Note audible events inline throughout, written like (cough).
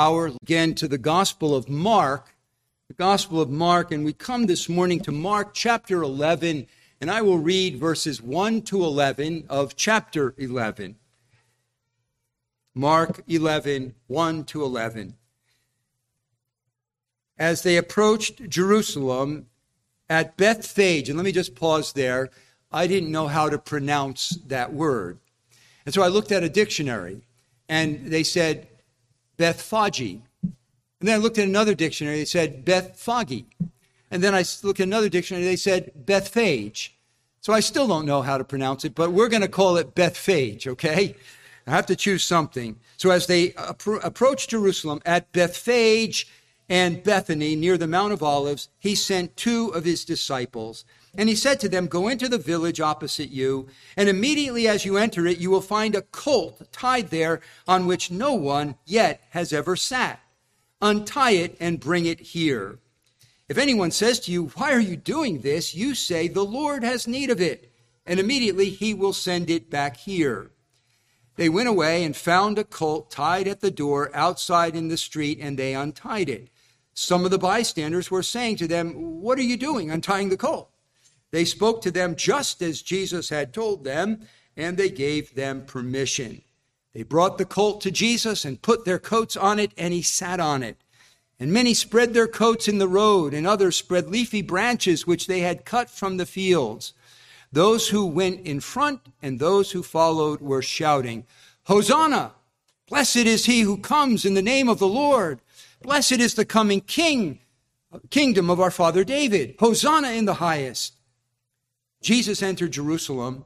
hour again to the Gospel of Mark, the Gospel of Mark, and we come this morning to Mark chapter 11, and I will read verses 1 to 11 of chapter 11. Mark 11, 1 to 11. As they approached Jerusalem at Bethphage, and let me just pause there. I didn't know how to pronounce that word. And so I looked at a dictionary, and they said Bethphage. And then I looked at another dictionary, they said Beth Bethphage. And then I looked at another dictionary, they said Bethphage. So I still don't know how to pronounce it, but we're going to call it Bethphage, okay? I have to choose something. So as they appro- approached Jerusalem at Bethphage and Bethany near the Mount of Olives, he sent two of his disciples. And he said to them, Go into the village opposite you, and immediately as you enter it, you will find a colt tied there on which no one yet has ever sat. Untie it and bring it here. If anyone says to you, Why are you doing this? you say, The Lord has need of it, and immediately he will send it back here. They went away and found a colt tied at the door outside in the street, and they untied it. Some of the bystanders were saying to them, What are you doing untying the colt? They spoke to them just as Jesus had told them, and they gave them permission. They brought the colt to Jesus and put their coats on it, and he sat on it. And many spread their coats in the road, and others spread leafy branches which they had cut from the fields. Those who went in front and those who followed were shouting, Hosanna! Blessed is he who comes in the name of the Lord. Blessed is the coming King, uh, kingdom of our father David. Hosanna in the highest. Jesus entered Jerusalem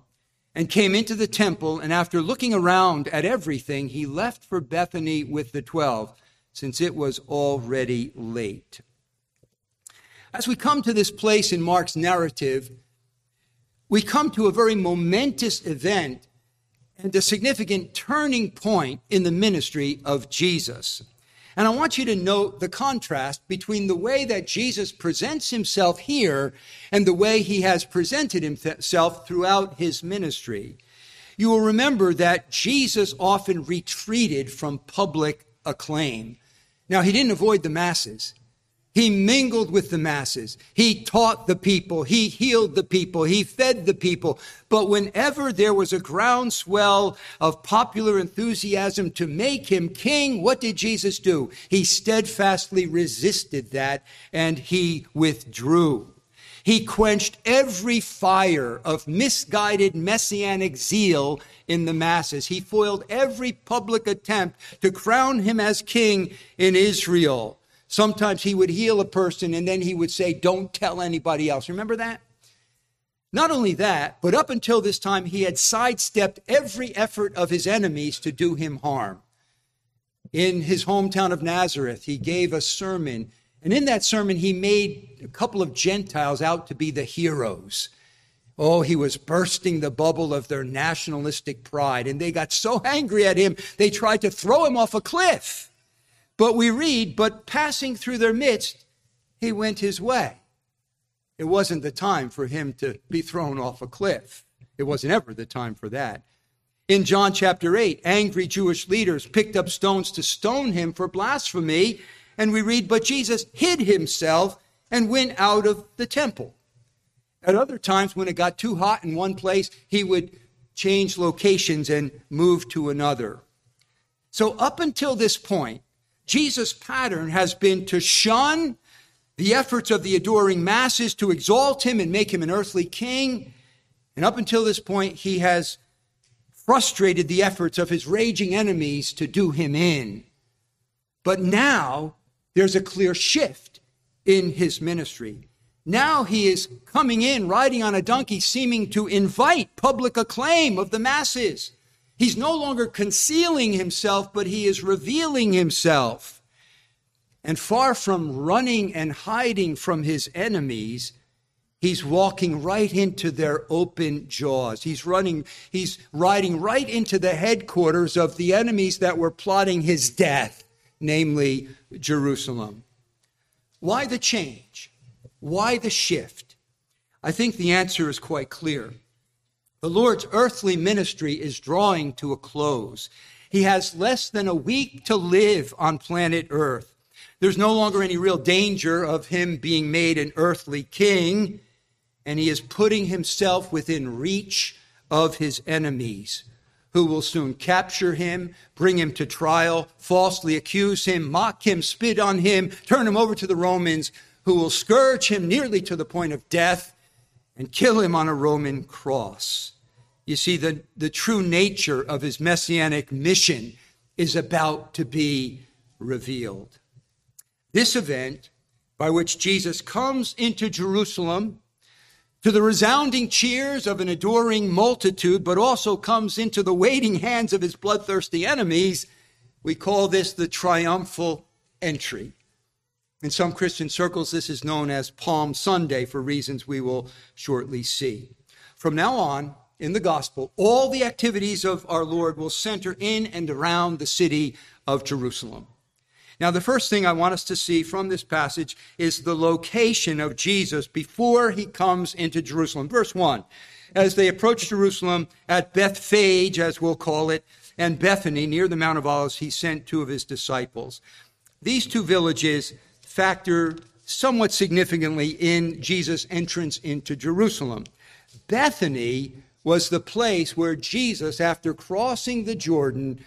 and came into the temple, and after looking around at everything, he left for Bethany with the twelve, since it was already late. As we come to this place in Mark's narrative, we come to a very momentous event and a significant turning point in the ministry of Jesus. And I want you to note the contrast between the way that Jesus presents himself here and the way he has presented himself throughout his ministry. You will remember that Jesus often retreated from public acclaim. Now, he didn't avoid the masses. He mingled with the masses. He taught the people. He healed the people. He fed the people. But whenever there was a groundswell of popular enthusiasm to make him king, what did Jesus do? He steadfastly resisted that and he withdrew. He quenched every fire of misguided messianic zeal in the masses. He foiled every public attempt to crown him as king in Israel. Sometimes he would heal a person and then he would say, Don't tell anybody else. Remember that? Not only that, but up until this time, he had sidestepped every effort of his enemies to do him harm. In his hometown of Nazareth, he gave a sermon, and in that sermon, he made a couple of Gentiles out to be the heroes. Oh, he was bursting the bubble of their nationalistic pride, and they got so angry at him, they tried to throw him off a cliff. But we read, but passing through their midst, he went his way. It wasn't the time for him to be thrown off a cliff. It wasn't ever the time for that. In John chapter 8, angry Jewish leaders picked up stones to stone him for blasphemy. And we read, but Jesus hid himself and went out of the temple. At other times, when it got too hot in one place, he would change locations and move to another. So, up until this point, Jesus' pattern has been to shun the efforts of the adoring masses to exalt him and make him an earthly king. And up until this point, he has frustrated the efforts of his raging enemies to do him in. But now there's a clear shift in his ministry. Now he is coming in riding on a donkey, seeming to invite public acclaim of the masses. He's no longer concealing himself, but he is revealing himself. And far from running and hiding from his enemies, he's walking right into their open jaws. He's running, he's riding right into the headquarters of the enemies that were plotting his death, namely Jerusalem. Why the change? Why the shift? I think the answer is quite clear. The Lord's earthly ministry is drawing to a close. He has less than a week to live on planet Earth. There's no longer any real danger of him being made an earthly king, and he is putting himself within reach of his enemies who will soon capture him, bring him to trial, falsely accuse him, mock him, spit on him, turn him over to the Romans, who will scourge him nearly to the point of death and kill him on a Roman cross. You see, the, the true nature of his messianic mission is about to be revealed. This event, by which Jesus comes into Jerusalem to the resounding cheers of an adoring multitude, but also comes into the waiting hands of his bloodthirsty enemies, we call this the triumphal entry. In some Christian circles, this is known as Palm Sunday for reasons we will shortly see. From now on, in the gospel, all the activities of our Lord will center in and around the city of Jerusalem. Now, the first thing I want us to see from this passage is the location of Jesus before he comes into Jerusalem. Verse 1 As they approached Jerusalem at Bethphage, as we'll call it, and Bethany, near the Mount of Olives, he sent two of his disciples. These two villages factor somewhat significantly in Jesus' entrance into Jerusalem. Bethany was the place where Jesus, after crossing the Jordan,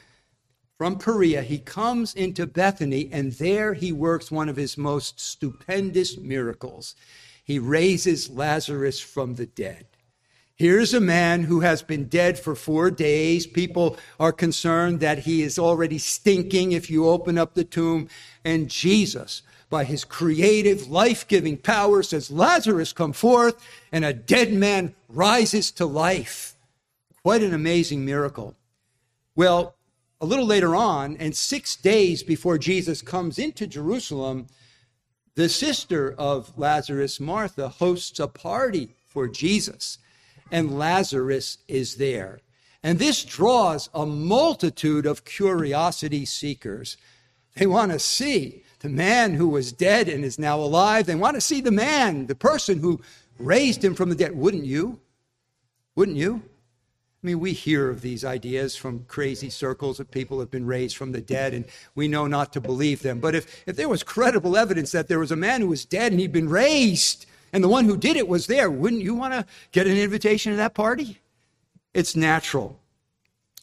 from Perea, he comes into Bethany, and there he works one of his most stupendous miracles. He raises Lazarus from the dead. Here's a man who has been dead for four days. People are concerned that he is already stinking if you open up the tomb. And Jesus, by his creative, life giving power, says, Lazarus, come forth, and a dead man rises to life. Quite an amazing miracle. Well, a little later on, and six days before Jesus comes into Jerusalem, the sister of Lazarus, Martha, hosts a party for Jesus, and Lazarus is there. And this draws a multitude of curiosity seekers. They want to see the man who was dead and is now alive. They want to see the man, the person who raised him from the dead. Wouldn't you? Wouldn't you? I mean, we hear of these ideas from crazy circles that people have been raised from the dead, and we know not to believe them. But if, if there was credible evidence that there was a man who was dead and he'd been raised, and the one who did it was there, wouldn't you want to get an invitation to that party? It's natural.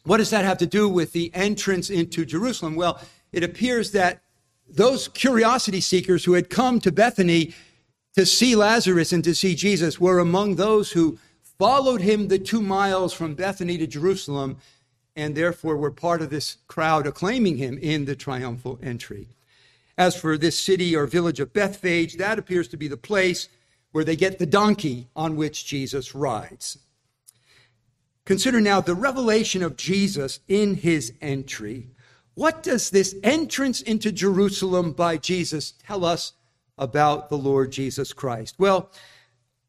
What does that have to do with the entrance into Jerusalem? Well, it appears that those curiosity seekers who had come to Bethany to see Lazarus and to see Jesus were among those who followed him the two miles from Bethany to Jerusalem, and therefore were part of this crowd acclaiming him in the triumphal entry. As for this city or village of Bethphage, that appears to be the place where they get the donkey on which Jesus rides. Consider now the revelation of Jesus in his entry. What does this entrance into Jerusalem by Jesus tell us about the Lord Jesus Christ? Well,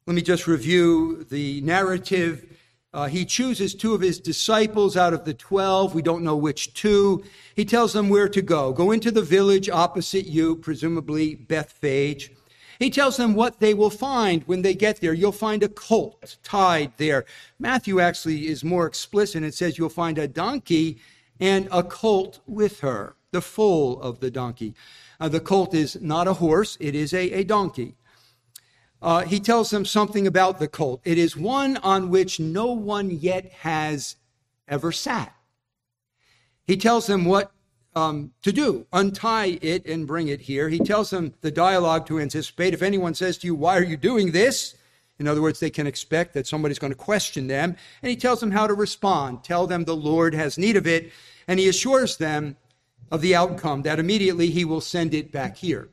let me just review the narrative. Uh, he chooses two of his disciples out of the 12. We don't know which two. He tells them where to go. Go into the village opposite you, presumably Bethphage. He tells them what they will find when they get there. You'll find a colt tied there. Matthew actually is more explicit and says you'll find a donkey and a colt with her, the foal of the donkey. Uh, the colt is not a horse, it is a, a donkey uh, he tells them something about the colt. It is one on which no one yet has ever sat. He tells them what um, to do untie it and bring it here. He tells them the dialogue to anticipate. If anyone says to you, Why are you doing this? In other words, they can expect that somebody's going to question them. And he tells them how to respond. Tell them the Lord has need of it. And he assures them of the outcome that immediately he will send it back here.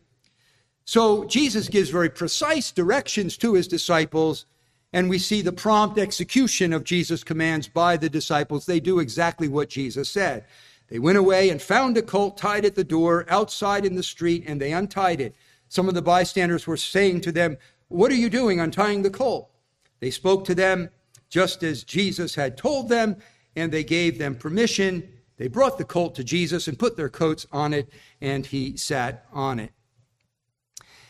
So Jesus gives very precise directions to his disciples, and we see the prompt execution of Jesus' commands by the disciples. They do exactly what Jesus said. They went away and found a colt tied at the door outside in the street, and they untied it. Some of the bystanders were saying to them, What are you doing untying the colt? They spoke to them just as Jesus had told them, and they gave them permission. They brought the colt to Jesus and put their coats on it, and he sat on it.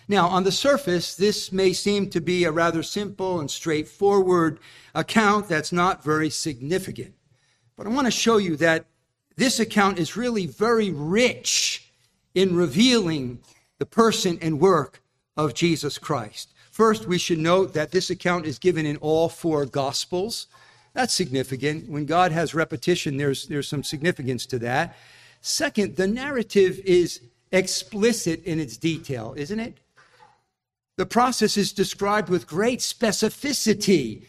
Now, on the surface, this may seem to be a rather simple and straightforward account that's not very significant. But I want to show you that this account is really very rich in revealing the person and work of Jesus Christ. First, we should note that this account is given in all four Gospels. That's significant. When God has repetition, there's, there's some significance to that. Second, the narrative is explicit in its detail, isn't it? The process is described with great specificity.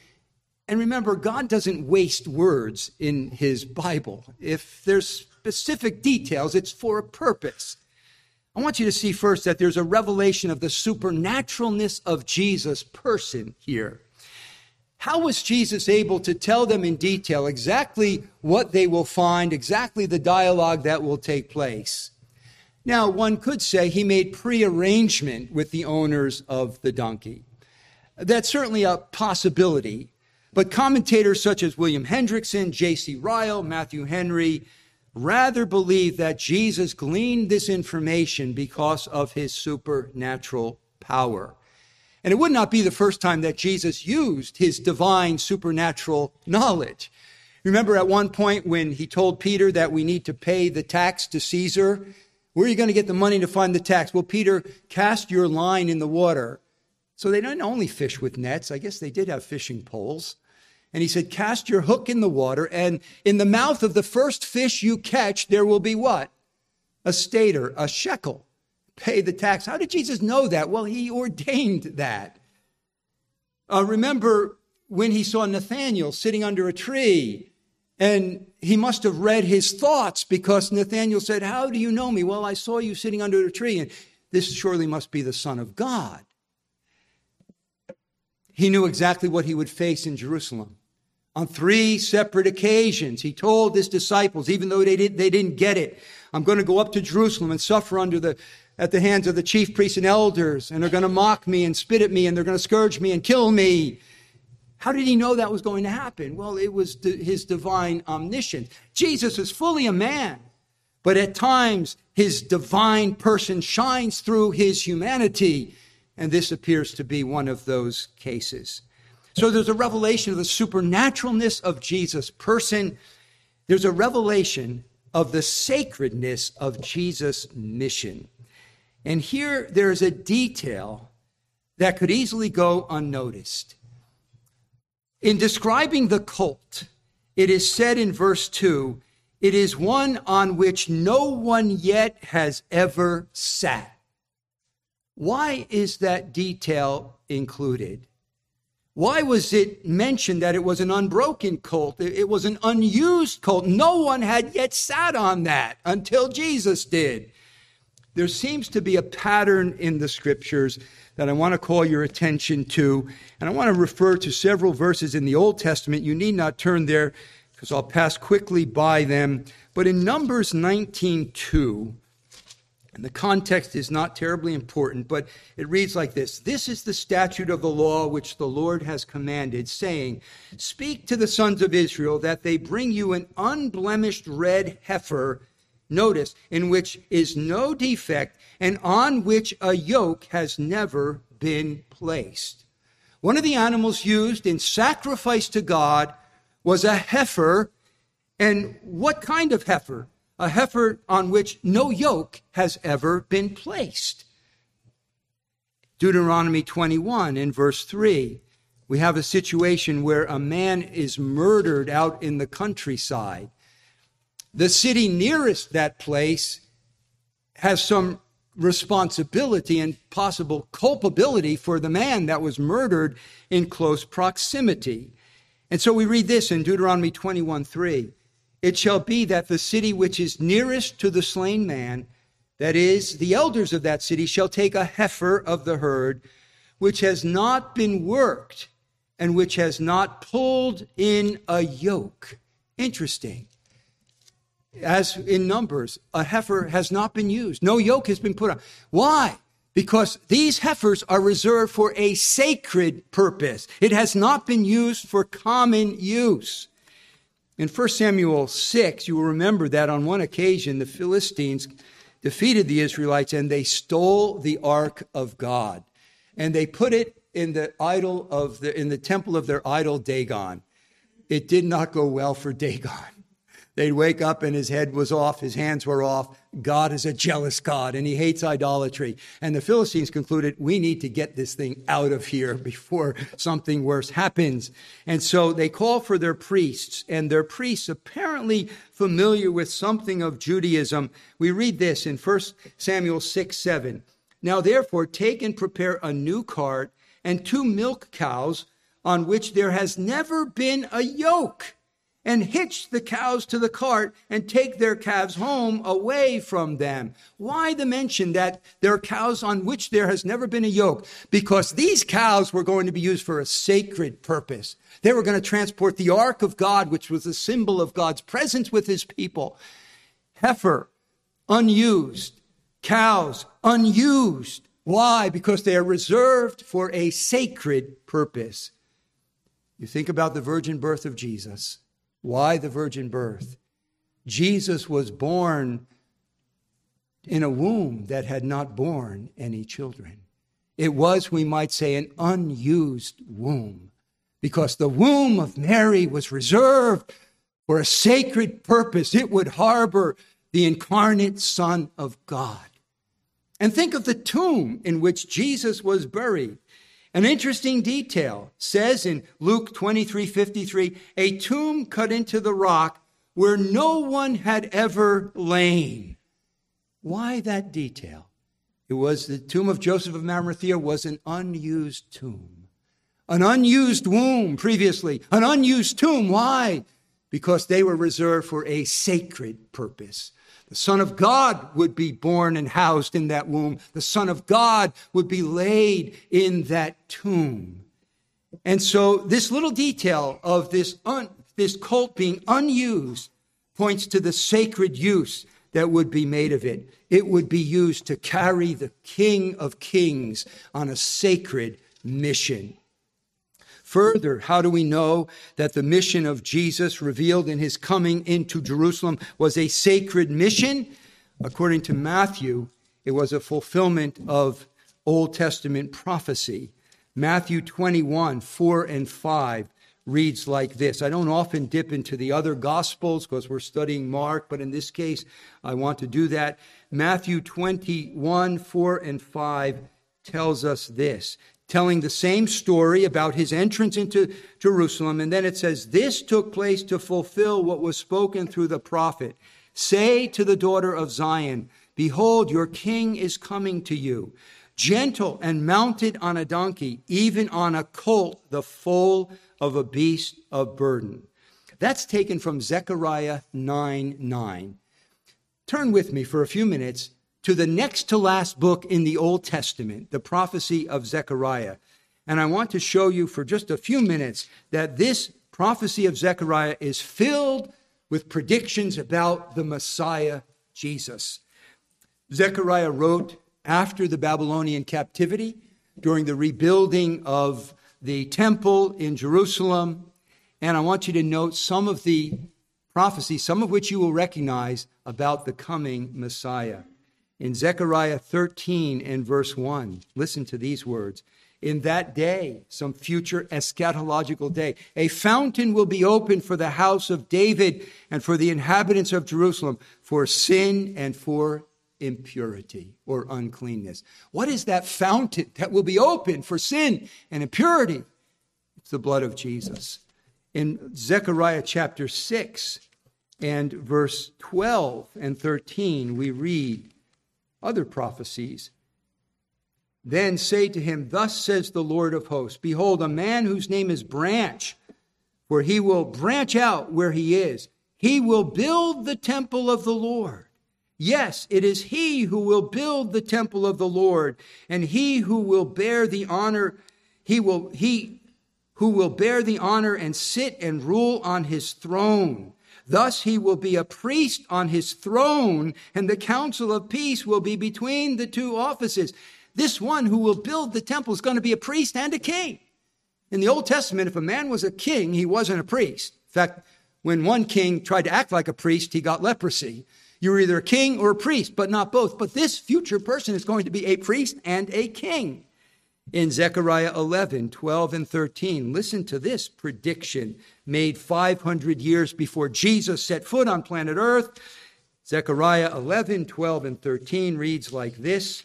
And remember, God doesn't waste words in his Bible. If there's specific details, it's for a purpose. I want you to see first that there's a revelation of the supernaturalness of Jesus' person here. How was Jesus able to tell them in detail exactly what they will find, exactly the dialogue that will take place? Now, one could say he made prearrangement with the owners of the donkey. That's certainly a possibility, but commentators such as William Hendriksen, J.C. Ryle, Matthew Henry rather believe that Jesus gleaned this information because of his supernatural power. And it would not be the first time that Jesus used his divine supernatural knowledge. Remember at one point when he told Peter that we need to pay the tax to Caesar? Where are you going to get the money to fund the tax? Well, Peter, cast your line in the water. So they didn't only fish with nets. I guess they did have fishing poles. And he said, Cast your hook in the water, and in the mouth of the first fish you catch, there will be what? A stater, a shekel. Pay the tax. How did Jesus know that? Well, he ordained that. Uh, remember when he saw Nathanael sitting under a tree and he must have read his thoughts because Nathanael said, How do you know me? Well, I saw you sitting under a tree, and this surely must be the Son of God. He knew exactly what he would face in Jerusalem. On three separate occasions, he told his disciples, even though they, did, they didn't get it, I'm going to go up to Jerusalem and suffer under the, at the hands of the chief priests and elders, and they're going to mock me and spit at me, and they're going to scourge me and kill me. How did he know that was going to happen? Well, it was his divine omniscience. Jesus is fully a man, but at times his divine person shines through his humanity, and this appears to be one of those cases. So there's a revelation of the supernaturalness of Jesus' person. There's a revelation of the sacredness of Jesus' mission. And here there's a detail that could easily go unnoticed. In describing the colt, it is said in verse 2 it is one on which no one yet has ever sat. Why is that detail included? Why was it mentioned that it was an unbroken colt? It was an unused colt. No one had yet sat on that until Jesus did. There seems to be a pattern in the scriptures that I want to call your attention to. And I want to refer to several verses in the Old Testament. You need not turn there because I'll pass quickly by them. But in Numbers 19:2, and the context is not terribly important, but it reads like this This is the statute of the law which the Lord has commanded, saying, Speak to the sons of Israel that they bring you an unblemished red heifer notice, in which is no defect and on which a yoke has never been placed. One of the animals used in sacrifice to God was a heifer. And what kind of heifer? A heifer on which no yoke has ever been placed. Deuteronomy 21 in verse 3, we have a situation where a man is murdered out in the countryside the city nearest that place has some responsibility and possible culpability for the man that was murdered in close proximity. And so we read this in Deuteronomy 21 3. It shall be that the city which is nearest to the slain man, that is, the elders of that city, shall take a heifer of the herd, which has not been worked and which has not pulled in a yoke. Interesting as in Numbers, a heifer has not been used. No yoke has been put on. Why? Because these heifers are reserved for a sacred purpose. It has not been used for common use. In 1 Samuel 6, you will remember that on one occasion the Philistines defeated the Israelites and they stole the ark of God. And they put it in the idol of the in the temple of their idol Dagon. It did not go well for Dagon. They'd wake up and his head was off, his hands were off. God is a jealous God and he hates idolatry. And the Philistines concluded, we need to get this thing out of here (laughs) before something worse happens. And so they call for their priests, and their priests, apparently familiar with something of Judaism. We read this in 1 Samuel 6 7. Now therefore, take and prepare a new cart and two milk cows on which there has never been a yoke and hitch the cows to the cart and take their calves home away from them. Why the mention that there are cows on which there has never been a yoke? Because these cows were going to be used for a sacred purpose. They were going to transport the ark of God, which was a symbol of God's presence with his people. Heifer, unused. Cows, unused. Why? Because they are reserved for a sacred purpose. You think about the virgin birth of Jesus. Why the virgin birth? Jesus was born in a womb that had not borne any children. It was, we might say, an unused womb because the womb of Mary was reserved for a sacred purpose. It would harbor the incarnate Son of God. And think of the tomb in which Jesus was buried. An interesting detail says in Luke 23 53, a tomb cut into the rock where no one had ever lain. Why that detail? It was the tomb of Joseph of Arimathea was an unused tomb. An unused womb previously, an unused tomb. Why? Because they were reserved for a sacred purpose. The Son of God would be born and housed in that womb. The Son of God would be laid in that tomb. And so this little detail of this, un, this colt being unused points to the sacred use that would be made of it. It would be used to carry the King of Kings on a sacred mission. Further, how do we know that the mission of Jesus revealed in his coming into Jerusalem was a sacred mission? According to Matthew, it was a fulfillment of Old Testament prophecy. Matthew 21, 4 and 5 reads like this. I don't often dip into the other gospels because we're studying Mark, but in this case, I want to do that. Matthew 21, 4 and 5 tells us this telling the same story about his entrance into Jerusalem. And then it says, This took place to fulfill what was spoken through the prophet. Say to the daughter of Zion, Behold, your king is coming to you, gentle and mounted on a donkey, even on a colt, the foal of a beast of burden. That's taken from Zechariah 9 9. Turn with me for a few minutes to the next to last book in the Old Testament, the prophecy of Zechariah. And I want to show you for just a few minutes that this prophecy of Zechariah is filled with predictions about the Messiah, Jesus. Zechariah wrote after the Babylonian captivity, during the rebuilding of the temple in Jerusalem. And I want you to note some of the prophecies, some of which you will recognize about the coming Messiah in Zechariah 13 and verse 1. Listen to these words. In that day, some future eschatological day, a fountain will be opened for the house of David and for the inhabitants of Jerusalem for sin and for impurity or uncleanness. What is that fountain that will be opened for sin and impurity? It's the blood of Jesus. In Zechariah chapter 6 and verse 12 and 13, we read, other prophecies. Then say to him, Thus says the Lord of hosts Behold, a man whose name is Branch, for he will branch out where he is. He will build the temple of the Lord. Yes, it is he who will build the temple of the Lord, and he who will bear the honor, he will, he who will bear the honor and sit and rule on his throne. Thus he will be a priest on his throne, and the council of peace will be between the two offices. This one who will build the temple is going to be a priest and a king. In the Old Testament, if a man was a king, he wasn't a priest. In fact, when one king tried to act like a priest, he got leprosy. You were either a king or a priest, but not both. But this future person is going to be a priest and a king. In Zechariah 11, 12, and 13, listen to this prediction made 500 years before Jesus set foot on planet Earth. Zechariah 11, 12, and 13 reads like this.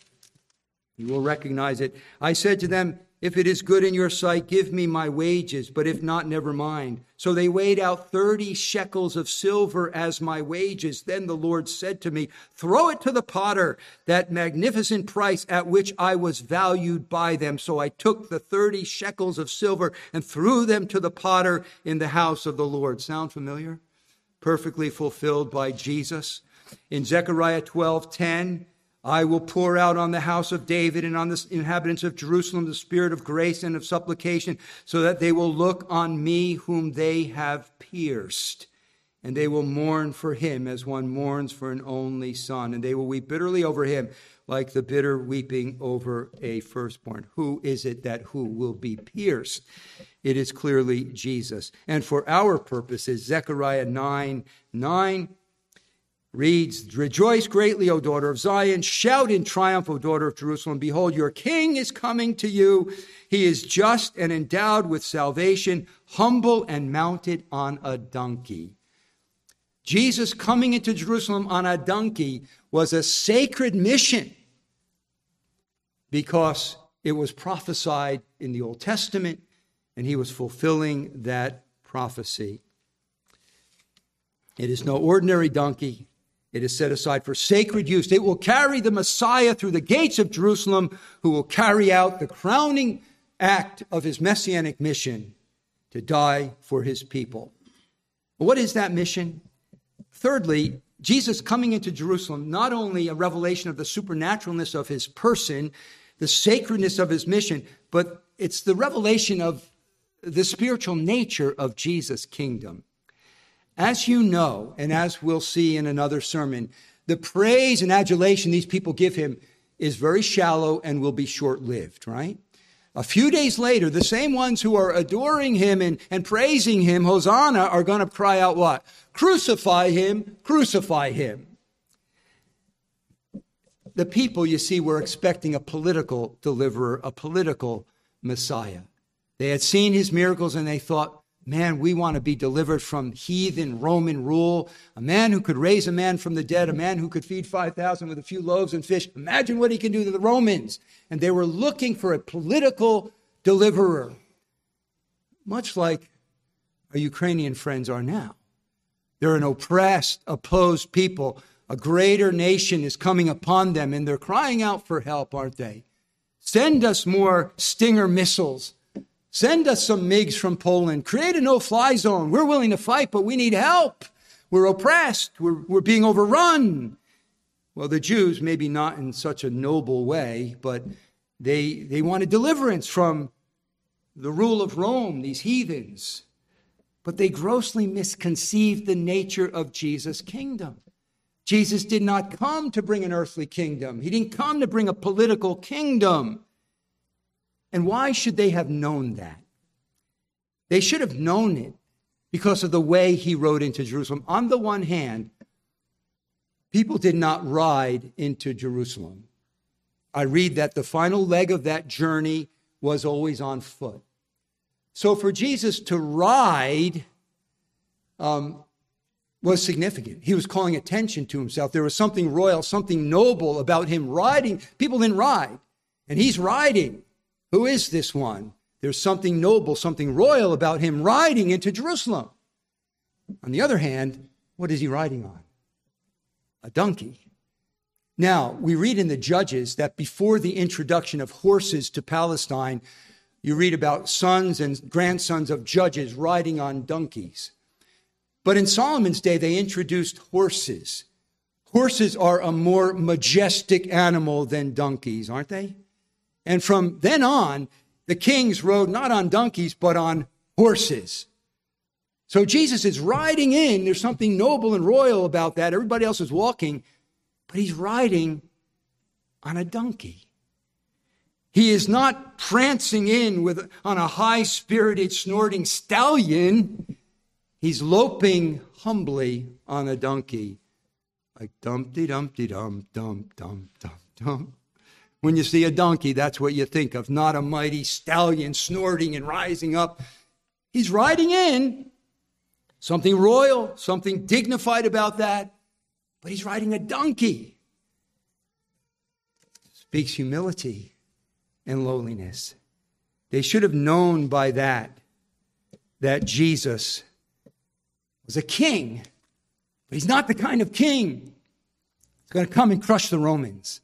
You will recognize it. I said to them, if it is good in your sight, give me my wages, but if not, never mind. So they weighed out 30 shekels of silver as my wages. Then the Lord said to me, Throw it to the potter, that magnificent price at which I was valued by them. So I took the 30 shekels of silver and threw them to the potter in the house of the Lord. Sound familiar? Perfectly fulfilled by Jesus. In Zechariah 12 10, I will pour out on the house of David and on the inhabitants of Jerusalem the spirit of grace and of supplication, so that they will look on me whom they have pierced. And they will mourn for him as one mourns for an only son. And they will weep bitterly over him, like the bitter weeping over a firstborn. Who is it that who will be pierced? It is clearly Jesus. And for our purposes, Zechariah 9 9 reads, Rejoice greatly, O daughter of Zion. Shout in triumph, O daughter of Jerusalem. Behold, your king is coming to you. He is just and endowed with salvation, humble and mounted on a donkey. Jesus coming into Jerusalem on a donkey was a sacred mission because it was prophesied in the Old Testament and he was fulfilling that prophecy. It is no ordinary donkey. It is set aside for sacred use. It will carry the Messiah through the gates of Jerusalem, who will carry out the crowning act of his messianic mission to die for his people. What is that mission? Thirdly, Jesus coming into Jerusalem, not only a revelation of the supernaturalness of his person, the sacredness of his mission, but it's the revelation of the spiritual nature of Jesus' kingdom. As you know, and as we'll see in another sermon, the praise and adulation these people give him is very shallow and will be short lived, right? A few days later, the same ones who are adoring him and, and praising him, Hosanna, are going to cry out what? Crucify him, crucify him. The people, you see, were expecting a political deliverer, a political Messiah. They had seen his miracles and they thought, Man, we want to be delivered from heathen Roman rule. A man who could raise a man from the dead, a man who could feed 5,000 with a few loaves and fish. Imagine what he can do to the Romans. And they were looking for a political deliverer, much like our Ukrainian friends are now. They're an oppressed, opposed people. A greater nation is coming upon them, and they're crying out for help, aren't they? Send us more Stinger missiles. Send us some MiGs from Poland. Create a no fly zone. We're willing to fight, but we need help. We're oppressed. We're, we're being overrun. Well, the Jews, maybe not in such a noble way, but they, they wanted deliverance from the rule of Rome, these heathens. But they grossly misconceived the nature of Jesus' kingdom. Jesus did not come to bring an earthly kingdom, He didn't come to bring a political kingdom. And why should they have known that? They should have known it because of the way he rode into Jerusalem. On the one hand, people did not ride into Jerusalem. I read that the final leg of that journey was always on foot. So for Jesus to ride um, was significant. He was calling attention to himself. There was something royal, something noble about him riding. People didn't ride, and he's riding. Who is this one? There's something noble, something royal about him riding into Jerusalem. On the other hand, what is he riding on? A donkey. Now, we read in the Judges that before the introduction of horses to Palestine, you read about sons and grandsons of judges riding on donkeys. But in Solomon's day, they introduced horses. Horses are a more majestic animal than donkeys, aren't they? And from then on, the kings rode not on donkeys, but on horses. So Jesus is riding in. There's something noble and royal about that. Everybody else is walking, but he's riding on a donkey. He is not prancing in with on a high-spirited snorting stallion. He's loping humbly on a donkey. Like dumpty dumpty dum dum dum dum dum. When you see a donkey, that's what you think of, not a mighty stallion snorting and rising up. He's riding in. Something royal, something dignified about that, but he's riding a donkey. Speaks humility and lowliness. They should have known by that that Jesus was a king, but he's not the kind of king who's going to come and crush the Romans.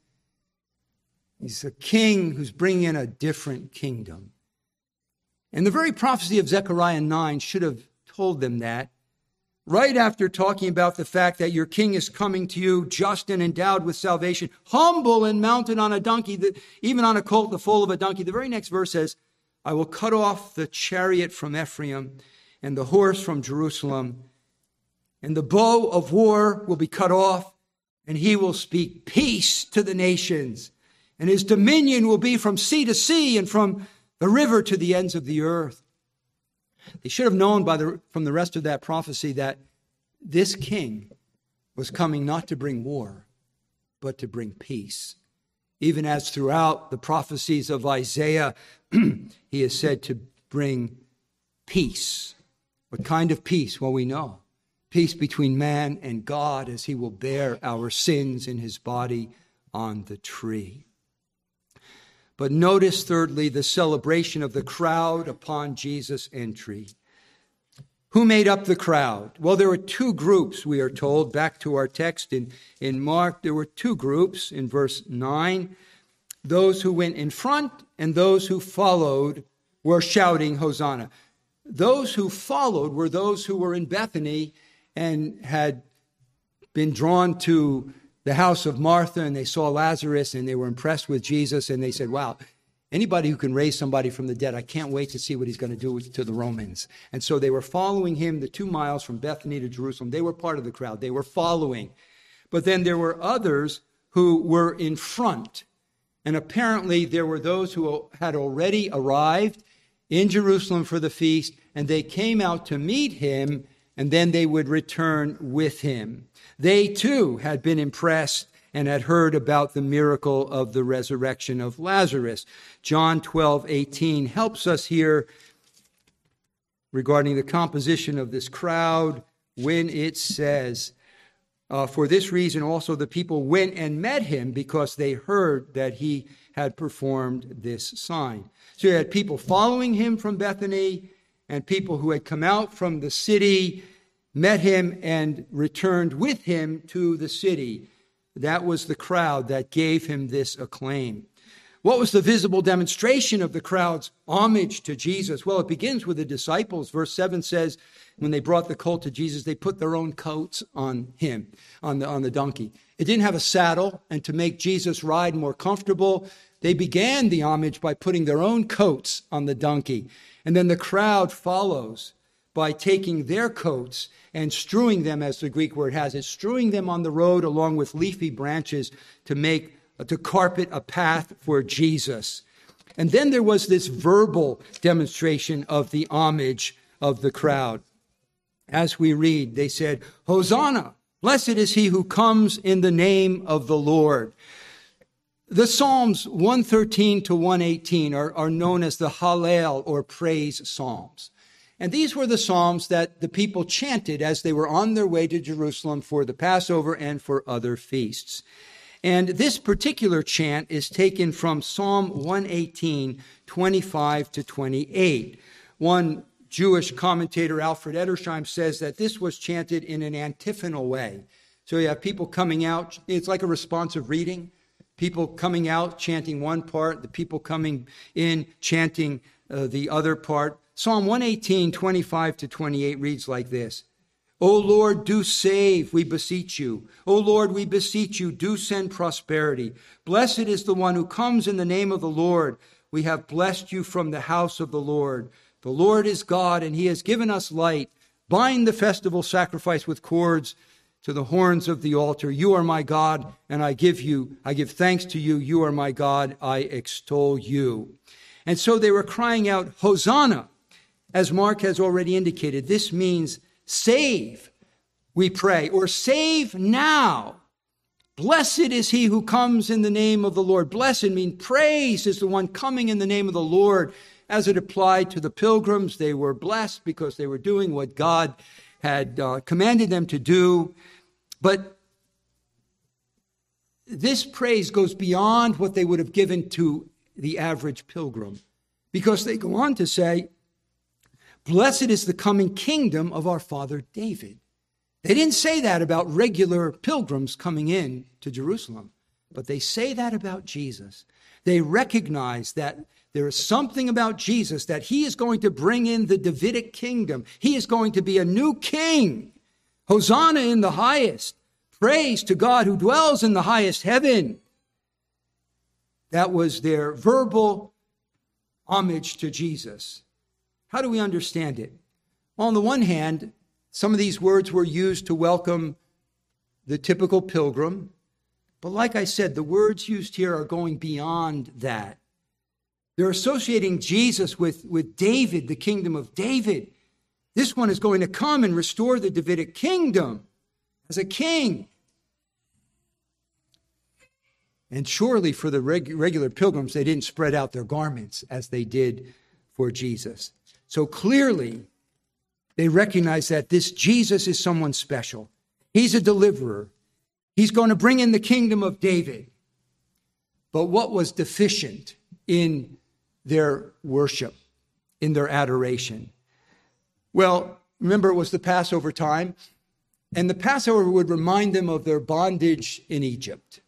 He's a king who's bringing in a different kingdom. And the very prophecy of Zechariah 9 should have told them that. Right after talking about the fact that your king is coming to you just and endowed with salvation, humble and mounted on a donkey, even on a colt, the foal of a donkey. The very next verse says, I will cut off the chariot from Ephraim and the horse from Jerusalem, and the bow of war will be cut off, and he will speak peace to the nations, and his dominion will be from sea to sea and from the river to the ends of the earth. They should have known by the, from the rest of that prophecy that this king was coming not to bring war, but to bring peace even as throughout the prophecies of Isaiah, (clears throat) he is said to bring peace. What kind of peace? Well, we know. Peace between man and God as he will bear our sins in his body on the tree. But notice, thirdly, the celebration of the crowd upon Jesus' entry. Who made up the crowd? Well, there were two groups, we are told. Back to our text in, in Mark, there were two groups in verse 9. Those who went in front and those who followed were shouting, Hosanna. Those who followed were those who were in Bethany and had been drawn to the house of Martha and they saw Lazarus and they were impressed with Jesus and they said, Wow, Anybody who can raise somebody from the dead, I can't wait to see what he's going to do to the Romans. And so they were following him the two miles from Bethany to Jerusalem. They were part of the crowd, they were following. But then there were others who were in front. And apparently there were those who had already arrived in Jerusalem for the feast, and they came out to meet him, and then they would return with him. They too had been impressed and had heard about the miracle of the resurrection of Lazarus. John 12, 18 helps us here regarding the composition of this crowd when it says, uh, For this reason also the people went and met him because they heard that he had performed this sign. So you had people following him from Bethany and people who had come out from the city, met him, and returned with him to the city. That was the crowd that gave him this acclaim. What was the visible demonstration of the crowd's homage to Jesus? Well, it begins with the disciples. Verse 7 says, when they brought the colt to Jesus, they put their own coats on him, on the, on the donkey. It didn't have a saddle, and to make Jesus ride more comfortable, they began the homage by putting their own coats on the donkey. And then the crowd follows by taking their coats and strewing them, as the Greek word has it, strewing them on the road along with leafy branches to make, to carpet a path for Jesus. And then there was this verbal demonstration of the homage of the crowd. As we read, they said, Hosanna, blessed is he who comes in the name of the Lord. The Psalms 113 to 118 are, are known as the Hallel or praise Psalms. And these were the Psalms that the people chanted as they were on their way to Jerusalem for the Passover and for other feasts. And this particular chant is taken from Psalm 118, 25 to 28. One Jewish commentator, Alfred Edersheim, says that this was chanted in an antiphonal way. So you have people coming out, it's like a responsive reading. People coming out chanting one part, the people coming in chanting uh, the other part. Psalm 118, 25 to 28 reads like this O Lord, do save, we beseech you. O Lord, we beseech you, do send prosperity. Blessed is the one who comes in the name of the Lord. We have blessed you from the house of the Lord. The Lord is God, and he has given us light. Bind the festival sacrifice with cords to the horns of the altar. You are my God, and I give you, I give thanks to you. You are my God, I extol you. And so they were crying out, Hosanna. As Mark has already indicated, this means save, we pray, or save now. Blessed is he who comes in the name of the Lord. Blessed mean praise is the one coming in the name of the Lord. As it applied to the pilgrims, they were blessed because they were doing what God had uh, commanded them to do. But this praise goes beyond what they would have given to the average pilgrim because they go on to say, Blessed is the coming kingdom of our father David. They didn't say that about regular pilgrims coming in to Jerusalem, but they say that about Jesus. They recognize that there is something about Jesus that he is going to bring in the Davidic kingdom. He is going to be a new king. Hosanna in the highest. Praise to God who dwells in the highest heaven. That was their verbal homage to Jesus. How do we understand it? Well, on the one hand, some of these words were used to welcome the typical pilgrim. But like I said, the words used here are going beyond that. They're associating Jesus with, with David, the kingdom of David. This one is going to come and restore the Davidic kingdom as a king. And surely for the reg- regular pilgrims, they didn't spread out their garments as they did for Jesus. So clearly, they recognize that this Jesus is someone special. He's a deliverer. He's going to bring in the kingdom of David. But what was deficient in their worship, in their adoration? Well, remember, it was the Passover time, and the Passover would remind them of their bondage in Egypt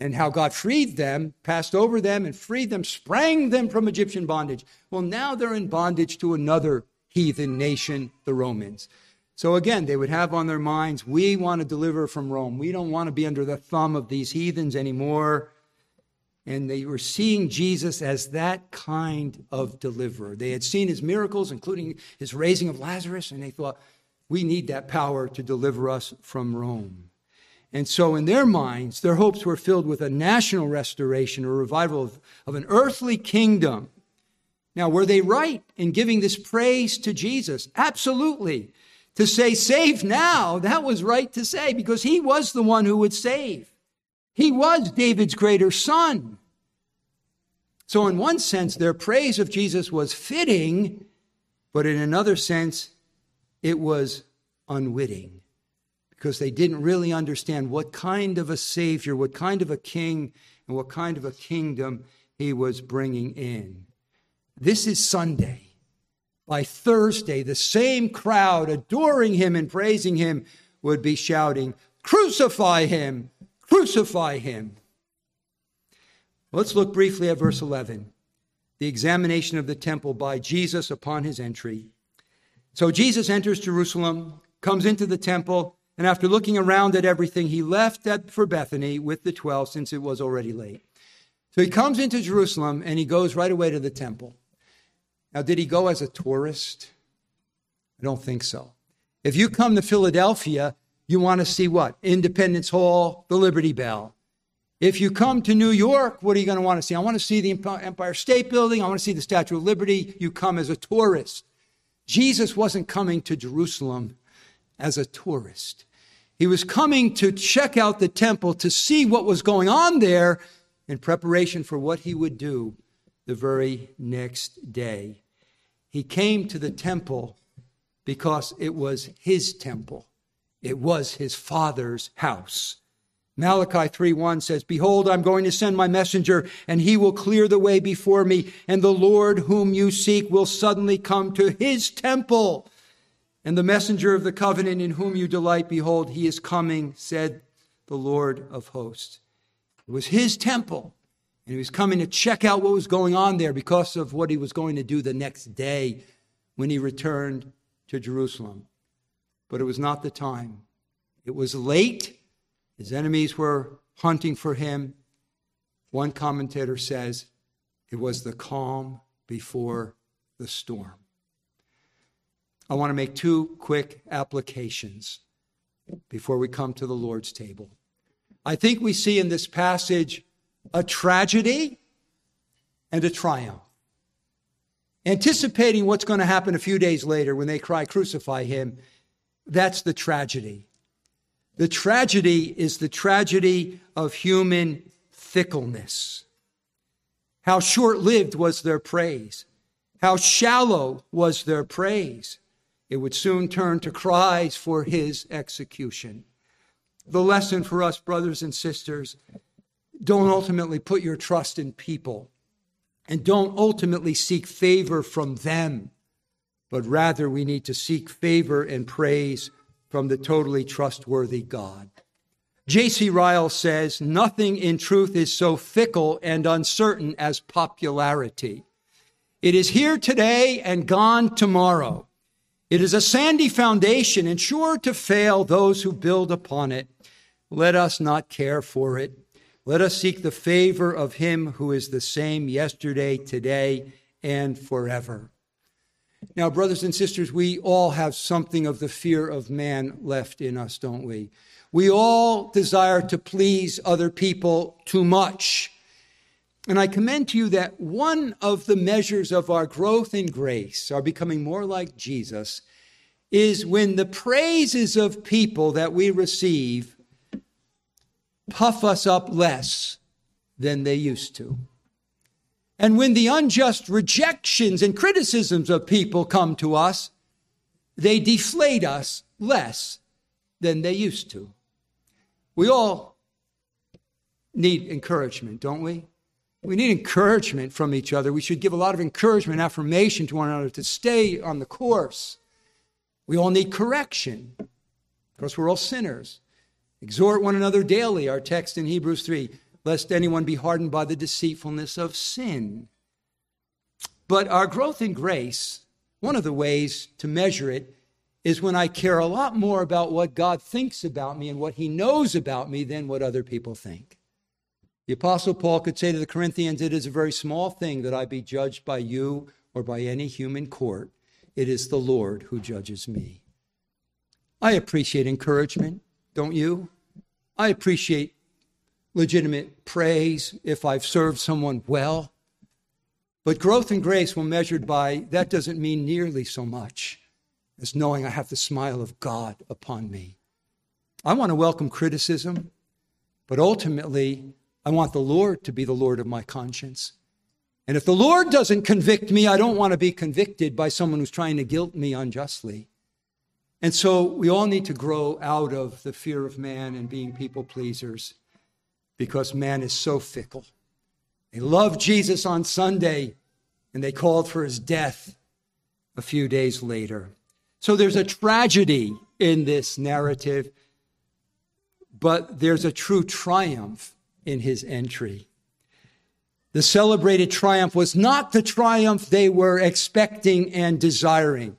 and how God freed them, passed over them, and freed them, sprang them from Egyptian bondage. Well, now they're in bondage to another heathen nation, the Romans. So again, they would have on their minds, we want to deliver from Rome. We don't want to be under the thumb of these heathens anymore. And they were seeing Jesus as that kind of deliverer. They had seen his miracles, including his raising of Lazarus, and they thought, we need that power to deliver us from Rome. And so, in their minds, their hopes were filled with a national restoration, a revival of, of an earthly kingdom. Now, were they right in giving this praise to Jesus? Absolutely. To say, save now, that was right to say because he was the one who would save. He was David's greater son. So, in one sense, their praise of Jesus was fitting, but in another sense, it was unwitting because they didn't really understand what kind of a Savior, what kind of a King, and what kind of a kingdom he was bringing in. This is Sunday. By Thursday, the same crowd adoring him and praising him would be shouting, Crucify him! Crucify him! Let's look briefly at verse 11 the examination of the temple by Jesus upon his entry. So Jesus enters Jerusalem, comes into the temple, and after looking around at everything, he left at, for Bethany with the 12 since it was already late. So he comes into Jerusalem and he goes right away to the temple. Now, did he go as a tourist? I don't think so. If you come to Philadelphia, you want to see what? Independence Hall, the Liberty Bell. If you come to New York, what are you going to want to see? I want to see the Empire State Building. I want to see the Statue of Liberty. You come as a tourist. Jesus wasn't coming to Jerusalem as a tourist. He was coming to check out the temple to see what was going on there in preparation for what he would do the very next day. He came to the temple because it was his temple. It was his father's house. Malachi 3:1 says, "Behold, I'm going to send my messenger, and he will clear the way before me, and the Lord whom you seek will suddenly come to his temple." And the messenger of the covenant in whom you delight, behold, he is coming, said the Lord of hosts. It was his temple, and he was coming to check out what was going on there because of what he was going to do the next day when he returned to Jerusalem. But it was not the time. It was late. His enemies were hunting for him. One commentator says it was the calm before the storm. I want to make two quick applications before we come to the Lord's table. I think we see in this passage a tragedy and a triumph. Anticipating what's going to happen a few days later when they cry, Crucify him, that's the tragedy. The tragedy is the tragedy of human fickleness. How short lived was their praise? How shallow was their praise? It would soon turn to cries for his execution. The lesson for us, brothers and sisters, don't ultimately put your trust in people and don't ultimately seek favor from them, but rather we need to seek favor and praise from the totally trustworthy God. J.C. Ryle says, Nothing in truth is so fickle and uncertain as popularity. It is here today and gone tomorrow. It is a sandy foundation and sure to fail those who build upon it. Let us not care for it. Let us seek the favor of him who is the same yesterday, today, and forever. Now, brothers and sisters, we all have something of the fear of man left in us, don't we? We all desire to please other people too much. And I commend to you that one of the measures of our growth in grace, our becoming more like Jesus, is when the praises of people that we receive puff us up less than they used to. And when the unjust rejections and criticisms of people come to us, they deflate us less than they used to. We all need encouragement, don't we? We need encouragement from each other. We should give a lot of encouragement, affirmation to one another to stay on the course. We all need correction Of course, we're all sinners. Exhort one another daily, our text in Hebrews 3, lest anyone be hardened by the deceitfulness of sin. But our growth in grace, one of the ways to measure it is when I care a lot more about what God thinks about me and what he knows about me than what other people think. The Apostle Paul could say to the Corinthians, It is a very small thing that I be judged by you or by any human court. It is the Lord who judges me. I appreciate encouragement. Don't you? I appreciate legitimate praise if I've served someone well. But growth and grace, when measured by, that doesn't mean nearly so much as knowing I have the smile of God upon me. I want to welcome criticism, but ultimately, I want the Lord to be the Lord of my conscience. And if the Lord doesn't convict me, I don't want to be convicted by someone who's trying to guilt me unjustly. And so we all need to grow out of the fear of man and being people pleasers because man is so fickle. They loved Jesus on Sunday and they called for his death a few days later. So there's a tragedy in this narrative, but there's a true triumph in his entry. The celebrated triumph was not the triumph they were expecting and desiring.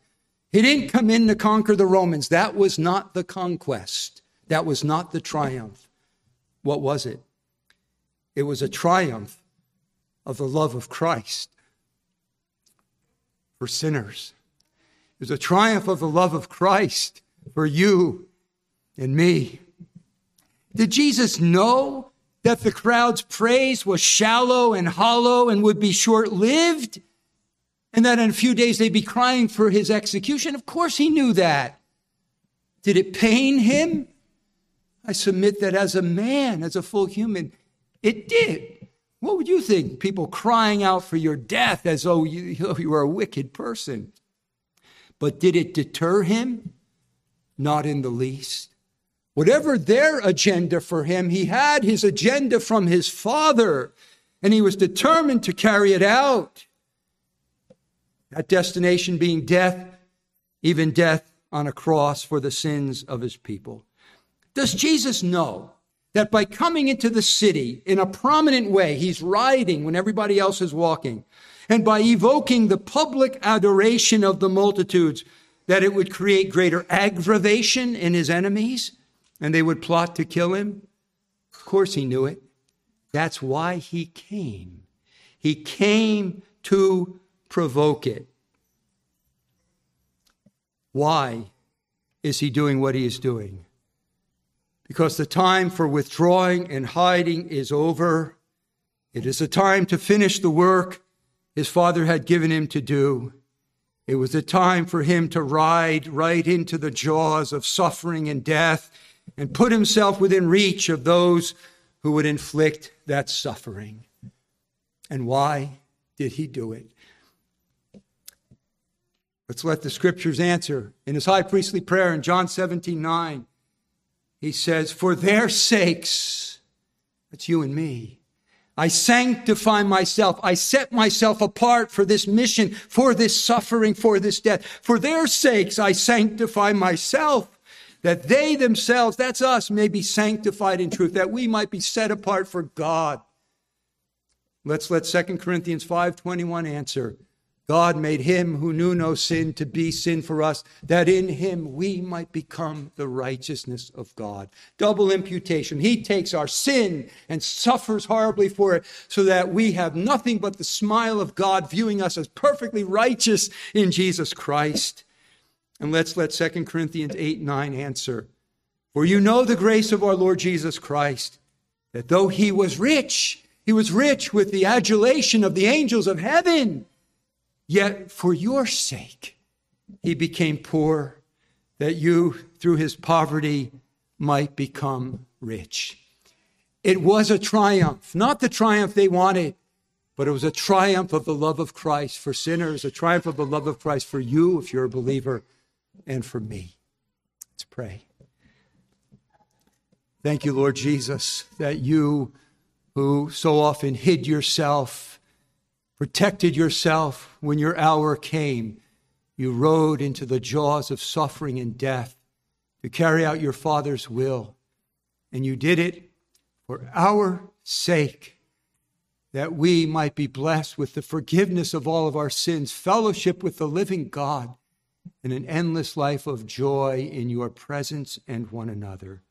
He didn't come in to conquer the Romans. That was not the conquest. That was not the triumph. What was it? It was a triumph of the love of Christ for sinners. It was a triumph of the love of Christ for you and me. Did Jesus know that the crowd's praise was shallow and hollow and would be short lived? and that in a few days they'd be crying for his execution. Of course, he knew that. Did it pain him? I submit that as a man, as a full human, it did. What would you think? People crying out for your death as though you, (laughs) you were a wicked person. But did it deter him? Not in the least. Whatever their agenda for him, he had his agenda from his father, and he was determined to carry it out. That destination being death, even death on a cross for the sins of his people. Does Jesus know that by coming into the city in a prominent way, he's riding when everybody else is walking, and by evoking the public adoration of the multitudes, that it would create greater aggravation in his enemies and they would plot to kill him? Of course, he knew it. That's why he came. He came to provoke it. Why is he doing what he is doing? Because the time for withdrawing and hiding is over. It is a time to finish the work his father had given him to do. It was a time for him to ride right into the jaws of suffering and death and put himself within reach of those who would inflict that suffering. And why did he do it? Let's let the scriptures answer. In his high priestly prayer in John 17 9, he says, For their sakes, that's you and me, I sanctify myself. I set myself apart for this mission, for this suffering, for this death. For their sakes, I sanctify myself that they themselves, that's us, may be sanctified in truth, that we might be set apart for God. Let's let 2 Corinthians 5:21 answer. God made him who knew no sin to be sin for us, that in him we might become the righteousness of God. Double imputation. He takes our sin and suffers horribly for it so that we have nothing but the smile of God viewing us as perfectly righteous in Jesus Christ. And let's let 2 Corinthians 8 9 answer. For you know the grace of our Lord Jesus Christ, that though he was rich, he was rich with the adulation of the angels of heaven, yet for your sake he became poor, that you, through his poverty, might become rich. It was a triumph, not the triumph they wanted, but it was a triumph of the love of Christ for sinners, a triumph of the love of Christ for you if you're a believer and for me. Let's pray. Thank you, Lord Jesus, that you, who so often hid yourself, protected yourself when your hour came, you rode into the jaws of suffering and death to carry out your Father's will. And you did it for our sake, that we might be blessed with the forgiveness of all of our sins, fellowship with the living God and an endless life of joy in your presence and one another.